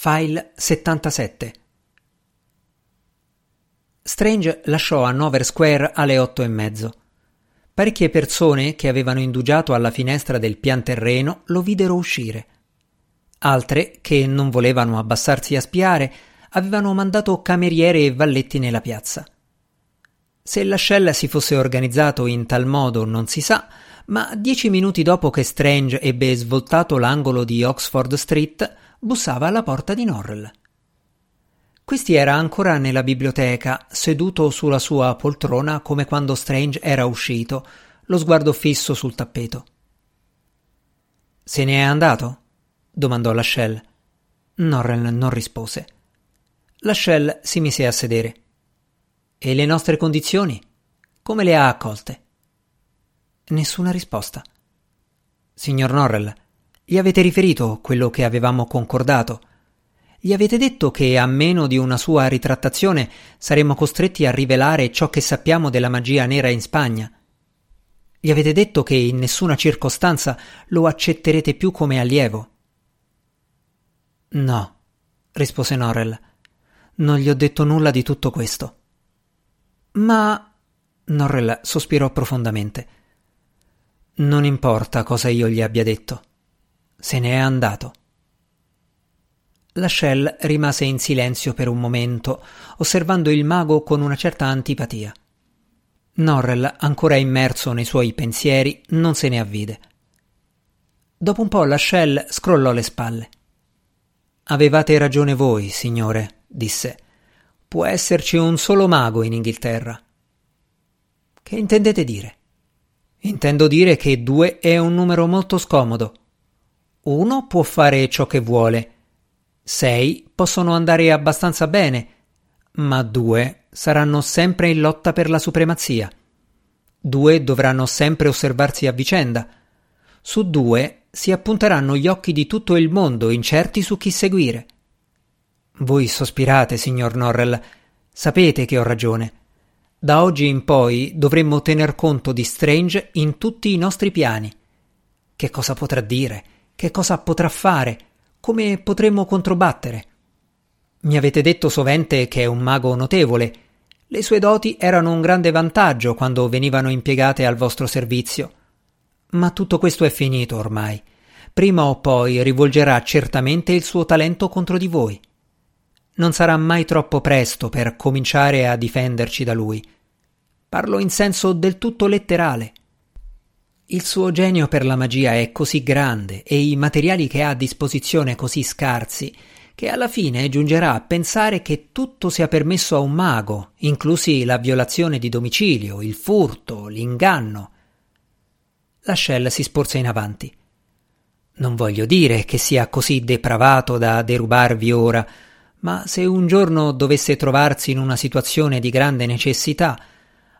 File 77 Strange lasciò Hanover Square alle otto e mezzo. Parecchie persone che avevano indugiato alla finestra del pian terreno lo videro uscire. Altre, che non volevano abbassarsi a spiare, avevano mandato cameriere e valletti nella piazza. Se l'ascella si fosse organizzato in tal modo non si sa, ma dieci minuti dopo che Strange ebbe svoltato l'angolo di Oxford Street, bussava alla porta di Norrell. Questi era ancora nella biblioteca, seduto sulla sua poltrona come quando Strange era uscito, lo sguardo fisso sul tappeto. Se ne è andato? domandò Lascelle. Norrell non rispose. Lascelle si mise a sedere. E le nostre condizioni? Come le ha accolte? Nessuna risposta. Signor Norrell, gli avete riferito quello che avevamo concordato? Gli avete detto che a meno di una sua ritrattazione saremmo costretti a rivelare ciò che sappiamo della magia nera in Spagna? Gli avete detto che in nessuna circostanza lo accetterete più come allievo? No, rispose Norrell. Non gli ho detto nulla di tutto questo. Ma. Norrell sospirò profondamente. Non importa cosa io gli abbia detto. Se ne è andato. La Shell rimase in silenzio per un momento, osservando il mago con una certa antipatia. Norrell, ancora immerso nei suoi pensieri, non se ne avvide. Dopo un po' la Shell scrollò le spalle. Avevate ragione voi, signore, disse. Può esserci un solo mago in Inghilterra. Che intendete dire? Intendo dire che due è un numero molto scomodo. Uno può fare ciò che vuole. Sei possono andare abbastanza bene, ma due saranno sempre in lotta per la supremazia. Due dovranno sempre osservarsi a vicenda. Su due si appunteranno gli occhi di tutto il mondo incerti su chi seguire. Voi sospirate, signor Norrell. Sapete che ho ragione. Da oggi in poi dovremmo tener conto di Strange in tutti i nostri piani. Che cosa potrà dire? Che cosa potrà fare? Come potremmo controbattere? Mi avete detto sovente che è un mago notevole. Le sue doti erano un grande vantaggio quando venivano impiegate al vostro servizio. Ma tutto questo è finito ormai. Prima o poi rivolgerà certamente il suo talento contro di voi non sarà mai troppo presto per cominciare a difenderci da lui. Parlo in senso del tutto letterale. Il suo genio per la magia è così grande e i materiali che ha a disposizione così scarsi che alla fine giungerà a pensare che tutto sia permesso a un mago, inclusi la violazione di domicilio, il furto, l'inganno. La Shell si sporse in avanti. Non voglio dire che sia così depravato da derubarvi ora, ma se un giorno dovesse trovarsi in una situazione di grande necessità,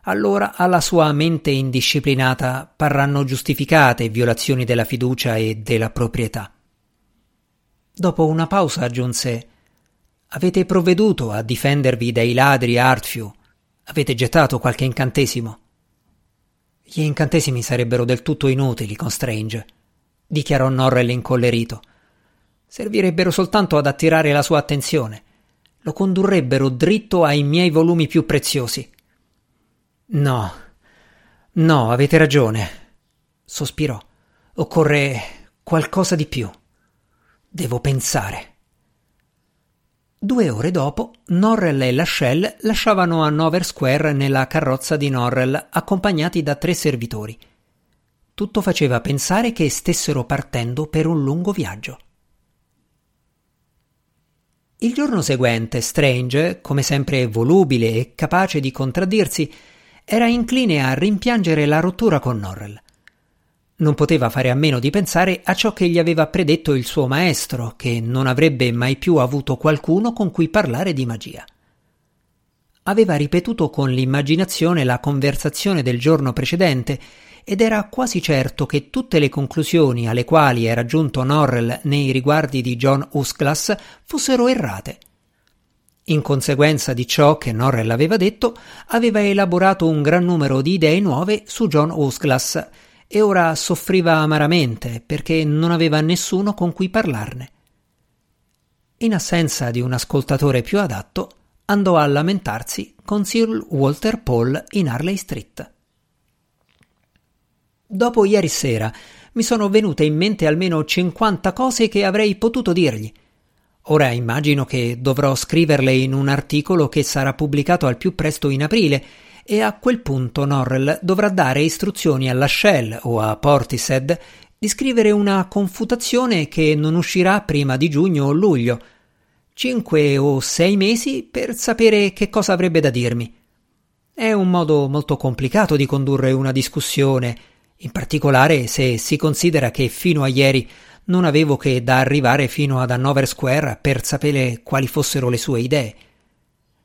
allora alla sua mente indisciplinata parranno giustificate violazioni della fiducia e della proprietà. Dopo una pausa aggiunse Avete provveduto a difendervi dai ladri Artfiu? Avete gettato qualche incantesimo? Gli incantesimi sarebbero del tutto inutili con Strange, dichiarò Norrell incollerito servirebbero soltanto ad attirare la sua attenzione. Lo condurrebbero dritto ai miei volumi più preziosi. No, no, avete ragione. Sospirò. Occorre qualcosa di più. Devo pensare. Due ore dopo, Norrell e Lachelle lasciavano Hanover Square nella carrozza di Norrell, accompagnati da tre servitori. Tutto faceva pensare che stessero partendo per un lungo viaggio. Il giorno seguente, Strange, come sempre volubile e capace di contraddirsi, era incline a rimpiangere la rottura con Norrell. Non poteva fare a meno di pensare a ciò che gli aveva predetto il suo maestro, che non avrebbe mai più avuto qualcuno con cui parlare di magia. Aveva ripetuto con l'immaginazione la conversazione del giorno precedente ed era quasi certo che tutte le conclusioni alle quali era giunto Norrell nei riguardi di John Usclass fossero errate. In conseguenza di ciò che Norrell aveva detto, aveva elaborato un gran numero di idee nuove su John Usclass e ora soffriva amaramente perché non aveva nessuno con cui parlarne. in assenza di un ascoltatore più adatto, andò a lamentarsi con Sir Walter Paul in Harley Street. Dopo ieri sera mi sono venute in mente almeno 50 cose che avrei potuto dirgli. Ora immagino che dovrò scriverle in un articolo che sarà pubblicato al più presto in aprile e a quel punto Norrell dovrà dare istruzioni alla Shell o a Portishead di scrivere una confutazione che non uscirà prima di giugno o luglio. Cinque o sei mesi per sapere che cosa avrebbe da dirmi. È un modo molto complicato di condurre una discussione in particolare se si considera che fino a ieri non avevo che da arrivare fino ad Hannover Square per sapere quali fossero le sue idee.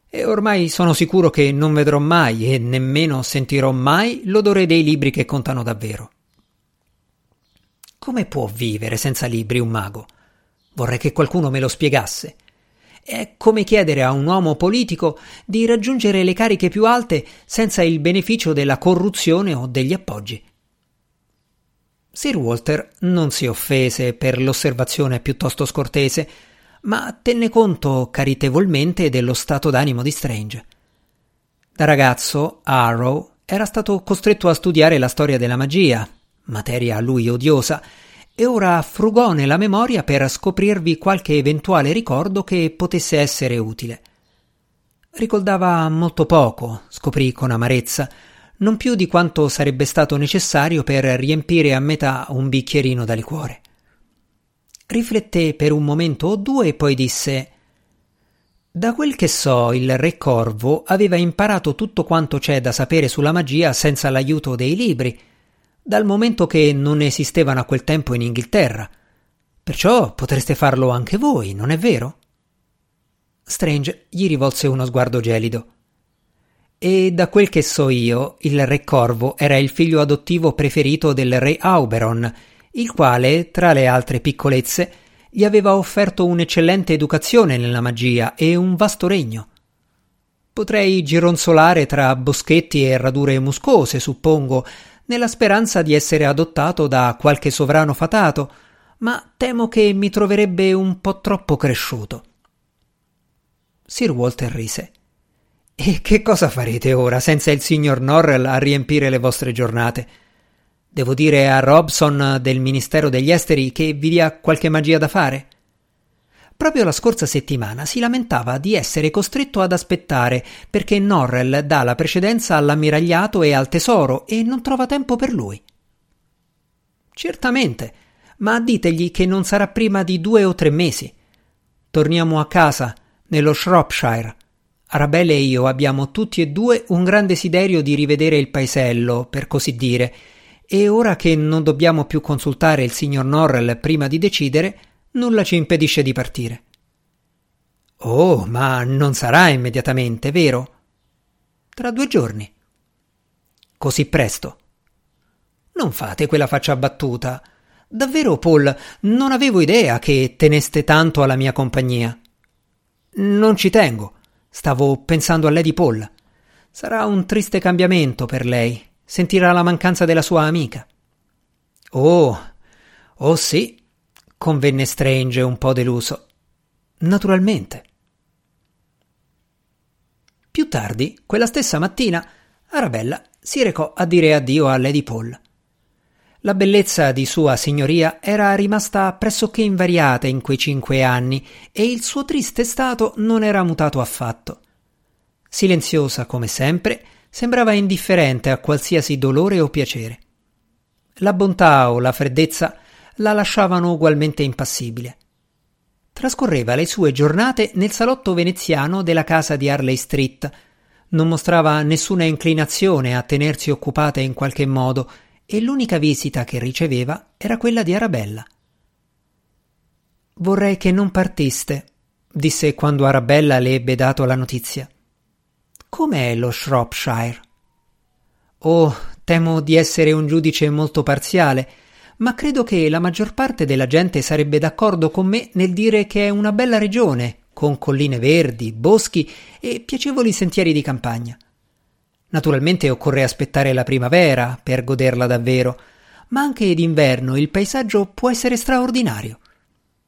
E ormai sono sicuro che non vedrò mai e nemmeno sentirò mai l'odore dei libri che contano davvero. Come può vivere senza libri un mago? Vorrei che qualcuno me lo spiegasse. È come chiedere a un uomo politico di raggiungere le cariche più alte senza il beneficio della corruzione o degli appoggi. Sir Walter non si offese per l'osservazione piuttosto scortese, ma tenne conto caritevolmente dello stato d'animo di Strange. Da ragazzo, Arrow era stato costretto a studiare la storia della magia, materia a lui odiosa, e ora frugò nella memoria per scoprirvi qualche eventuale ricordo che potesse essere utile. Ricordava molto poco, scoprì con amarezza, non più di quanto sarebbe stato necessario per riempire a metà un bicchierino da liquore. Rifletté per un momento o due e poi disse Da quel che so, il re Corvo aveva imparato tutto quanto c'è da sapere sulla magia senza l'aiuto dei libri, dal momento che non esistevano a quel tempo in Inghilterra. Perciò potreste farlo anche voi, non è vero? Strange gli rivolse uno sguardo gelido. E da quel che so io, il re Corvo era il figlio adottivo preferito del re Auberon, il quale, tra le altre piccolezze, gli aveva offerto un'eccellente educazione nella magia e un vasto regno. Potrei gironzolare tra boschetti e radure muscose, suppongo, nella speranza di essere adottato da qualche sovrano fatato, ma temo che mi troverebbe un po' troppo cresciuto. Sir Walter rise. E che cosa farete ora senza il signor Norrell a riempire le vostre giornate? Devo dire a Robson del Ministero degli Esteri che vi dia qualche magia da fare? Proprio la scorsa settimana si lamentava di essere costretto ad aspettare perché Norrell dà la precedenza all'ammiragliato e al tesoro e non trova tempo per lui. Certamente, ma ditegli che non sarà prima di due o tre mesi. Torniamo a casa, nello Shropshire. Arabelle e io abbiamo tutti e due un gran desiderio di rivedere il paesello, per così dire, e ora che non dobbiamo più consultare il signor Norrell prima di decidere, nulla ci impedisce di partire. Oh, ma non sarà immediatamente, vero? Tra due giorni. Così presto. Non fate quella faccia battuta. Davvero, Paul, non avevo idea che teneste tanto alla mia compagnia. Non ci tengo. Stavo pensando a Lady Paul. Sarà un triste cambiamento per lei. Sentirà la mancanza della sua amica. Oh, oh sì, convenne Strange un po' deluso. Naturalmente. Più tardi, quella stessa mattina, Arabella si recò a dire addio a Lady Paul. La bellezza di sua signoria era rimasta pressoché invariata in quei cinque anni e il suo triste stato non era mutato affatto. Silenziosa come sempre, sembrava indifferente a qualsiasi dolore o piacere. La bontà o la freddezza la lasciavano ugualmente impassibile. Trascorreva le sue giornate nel salotto veneziano della casa di Harley Street. Non mostrava nessuna inclinazione a tenersi occupata in qualche modo e l'unica visita che riceveva era quella di Arabella. Vorrei che non partiste, disse quando Arabella le ebbe dato la notizia. Com'è lo Shropshire? Oh, temo di essere un giudice molto parziale, ma credo che la maggior parte della gente sarebbe d'accordo con me nel dire che è una bella regione, con colline verdi, boschi e piacevoli sentieri di campagna. Naturalmente occorre aspettare la primavera per goderla davvero, ma anche d'inverno il paesaggio può essere straordinario.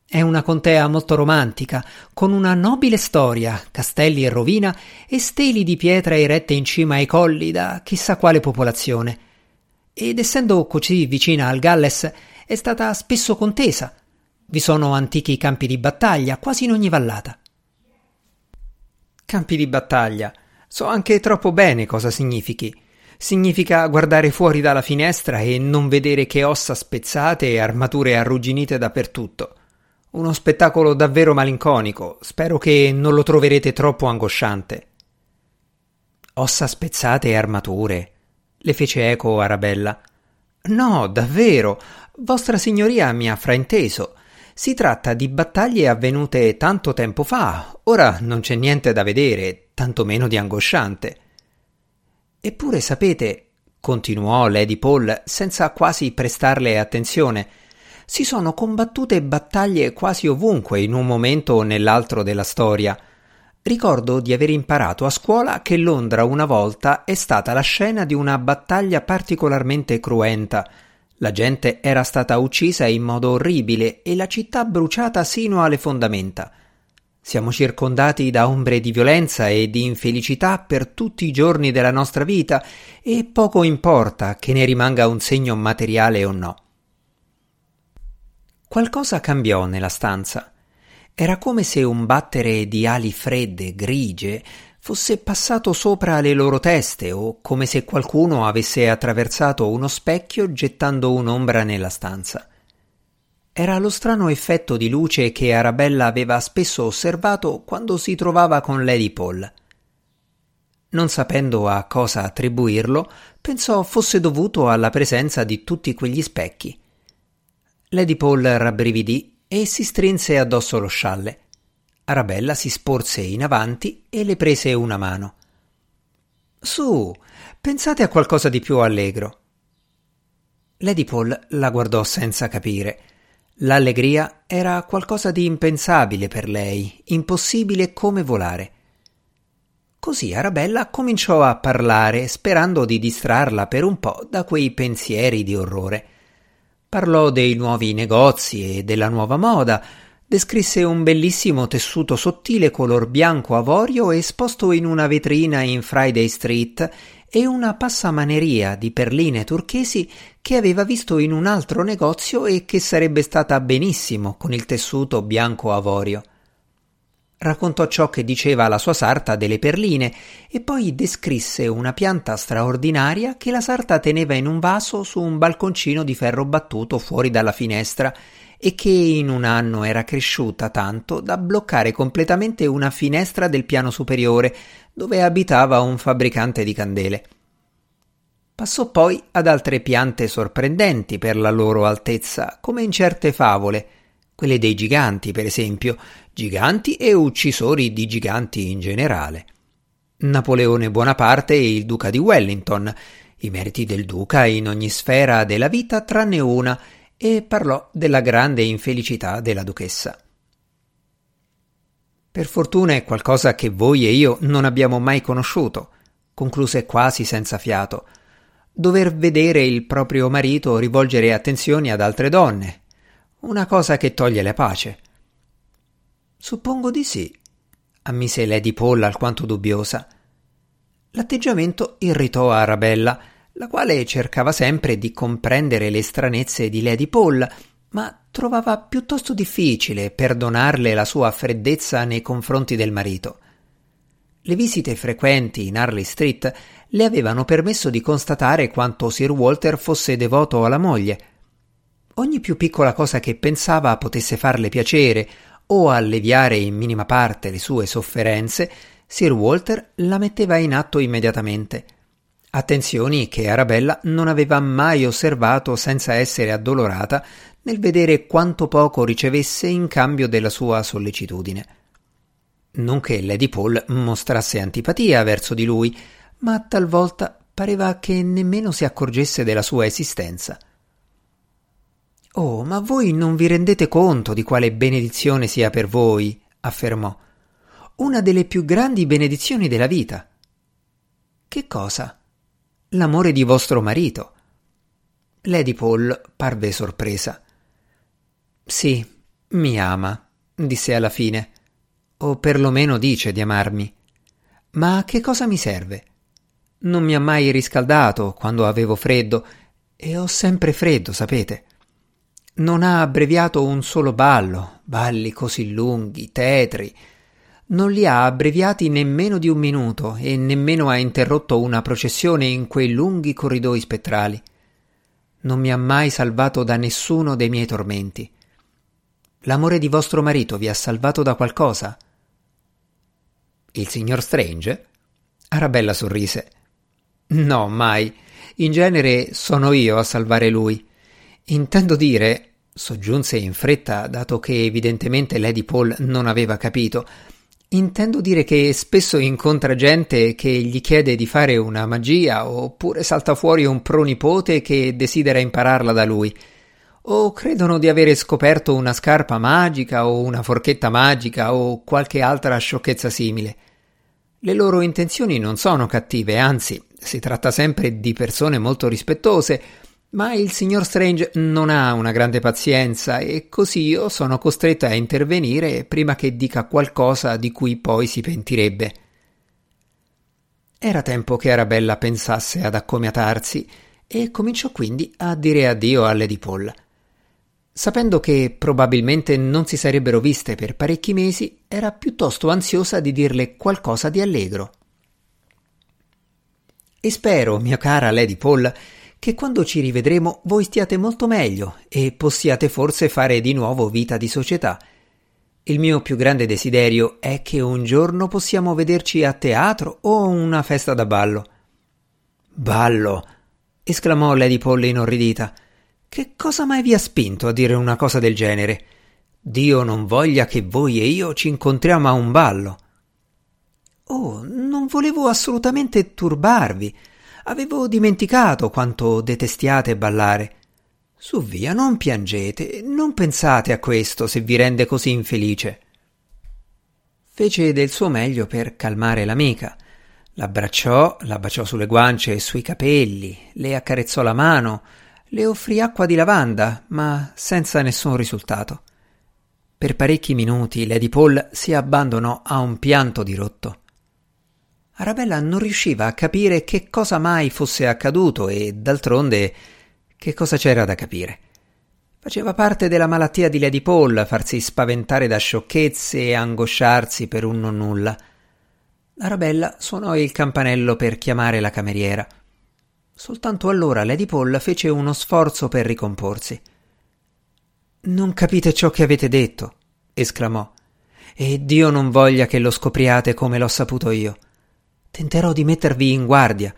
È una contea molto romantica, con una nobile storia, castelli e rovina e steli di pietra erette in cima ai colli da chissà quale popolazione. Ed essendo così vicina al Galles, è stata spesso contesa. Vi sono antichi campi di battaglia quasi in ogni vallata. Campi di battaglia. So anche troppo bene cosa significhi. Significa guardare fuori dalla finestra e non vedere che ossa spezzate e armature arrugginite dappertutto. Uno spettacolo davvero malinconico. Spero che non lo troverete troppo angosciante. Ossa spezzate e armature. Le fece eco Arabella. No, davvero. Vostra signoria mi ha frainteso. Si tratta di battaglie avvenute tanto tempo fa. Ora non c'è niente da vedere, tantomeno di angosciante. Eppure sapete, continuò Lady Paul senza quasi prestarle attenzione, si sono combattute battaglie quasi ovunque in un momento o nell'altro della storia. Ricordo di aver imparato a scuola che Londra una volta è stata la scena di una battaglia particolarmente cruenta. La gente era stata uccisa in modo orribile e la città bruciata sino alle fondamenta. Siamo circondati da ombre di violenza e di infelicità per tutti i giorni della nostra vita e poco importa che ne rimanga un segno materiale o no. Qualcosa cambiò nella stanza. Era come se un battere di ali fredde, grigie, fosse passato sopra le loro teste o come se qualcuno avesse attraversato uno specchio gettando un'ombra nella stanza. Era lo strano effetto di luce che Arabella aveva spesso osservato quando si trovava con Lady Paul. Non sapendo a cosa attribuirlo, pensò fosse dovuto alla presenza di tutti quegli specchi. Lady Paul rabbrividì e si strinse addosso lo scialle. Arabella si sporse in avanti e le prese una mano. Su, pensate a qualcosa di più allegro. Lady Paul la guardò senza capire. L'allegria era qualcosa di impensabile per lei, impossibile come volare. Così Arabella cominciò a parlare, sperando di distrarla per un po' da quei pensieri di orrore. Parlò dei nuovi negozi e della nuova moda, descrisse un bellissimo tessuto sottile color bianco avorio esposto in una vetrina in Friday Street e una passamaneria di perline turchesi che aveva visto in un altro negozio e che sarebbe stata benissimo con il tessuto bianco avorio. Raccontò ciò che diceva la sua sarta delle perline e poi descrisse una pianta straordinaria che la sarta teneva in un vaso su un balconcino di ferro battuto fuori dalla finestra e che in un anno era cresciuta tanto da bloccare completamente una finestra del piano superiore dove abitava un fabbricante di candele. Passò poi ad altre piante sorprendenti per la loro altezza, come in certe favole, quelle dei giganti, per esempio, giganti e uccisori di giganti in generale. Napoleone Bonaparte e il duca di Wellington, i meriti del duca in ogni sfera della vita tranne una, e parlò della grande infelicità della duchessa. Per fortuna è qualcosa che voi e io non abbiamo mai conosciuto, concluse quasi senza fiato. Dover vedere il proprio marito rivolgere attenzioni ad altre donne, una cosa che toglie la pace. Suppongo di sì, ammise Lady Paul alquanto dubbiosa. L'atteggiamento irritò Arabella, la quale cercava sempre di comprendere le stranezze di Lady Paul, ma trovava piuttosto difficile perdonarle la sua freddezza nei confronti del marito. Le visite frequenti in Harley Street le avevano permesso di constatare quanto Sir Walter fosse devoto alla moglie, ogni più piccola cosa che pensava potesse farle piacere o alleviare in minima parte le sue sofferenze, Sir Walter la metteva in atto immediatamente. Attenzioni che Arabella non aveva mai osservato senza essere addolorata nel vedere quanto poco ricevesse in cambio della sua sollecitudine. Non che Lady Paul mostrasse antipatia verso di lui, ma talvolta pareva che nemmeno si accorgesse della sua esistenza. Oh, ma voi non vi rendete conto di quale benedizione sia per voi, affermò. Una delle più grandi benedizioni della vita. Che cosa? L'amore di vostro marito. Lady Paul parve sorpresa. Sì, Mi ama, disse alla fine, o perlomeno dice di amarmi. Ma che cosa mi serve? Non mi ha mai riscaldato quando avevo freddo, e ho sempre freddo, sapete. Non ha abbreviato un solo ballo, balli così lunghi, tetri. Non li ha abbreviati nemmeno di un minuto e nemmeno ha interrotto una processione in quei lunghi corridoi spettrali. Non mi ha mai salvato da nessuno dei miei tormenti. L'amore di vostro marito vi ha salvato da qualcosa? Il signor Strange? Arabella sorrise. No, mai. In genere sono io a salvare lui. Intendo dire, soggiunse in fretta, dato che evidentemente Lady Paul non aveva capito, intendo dire che spesso incontra gente che gli chiede di fare una magia, oppure salta fuori un pronipote che desidera impararla da lui o credono di avere scoperto una scarpa magica o una forchetta magica o qualche altra sciocchezza simile. Le loro intenzioni non sono cattive, anzi, si tratta sempre di persone molto rispettose, ma il signor Strange non ha una grande pazienza e così io sono costretta a intervenire prima che dica qualcosa di cui poi si pentirebbe. Era tempo che Arabella pensasse ad accomiatarsi e cominciò quindi a dire addio a Lady Paul. Sapendo che probabilmente non si sarebbero viste per parecchi mesi, era piuttosto ansiosa di dirle qualcosa di allegro. E spero, mia cara Lady Paul, che quando ci rivedremo voi stiate molto meglio e possiate forse fare di nuovo vita di società. Il mio più grande desiderio è che un giorno possiamo vederci a teatro o a una festa da ballo. Ballo! esclamò Lady Paul inorridita. Che cosa mai vi ha spinto a dire una cosa del genere? Dio non voglia che voi e io ci incontriamo a un ballo. Oh, non volevo assolutamente turbarvi. Avevo dimenticato quanto detestiate ballare. Su via, non piangete, non pensate a questo se vi rende così infelice. Fece del suo meglio per calmare l'amica. L'abbracciò, la baciò sulle guance e sui capelli, le accarezzò la mano, le offrì acqua di lavanda, ma senza nessun risultato. Per parecchi minuti Lady Paul si abbandonò a un pianto dirotto. Arabella non riusciva a capire che cosa mai fosse accaduto e, d'altronde, che cosa c'era da capire. Faceva parte della malattia di Lady Paul farsi spaventare da sciocchezze e angosciarsi per un nonnulla. Arabella suonò il campanello per chiamare la cameriera. Soltanto allora Lady Paul fece uno sforzo per ricomporsi. Non capite ciò che avete detto, esclamò. E Dio non voglia che lo scopriate come l'ho saputo io. Tenterò di mettervi in guardia.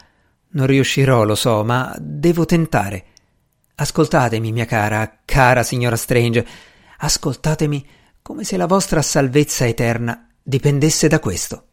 Non riuscirò, lo so, ma devo tentare. Ascoltatemi, mia cara, cara signora Strange, ascoltatemi come se la vostra salvezza eterna dipendesse da questo.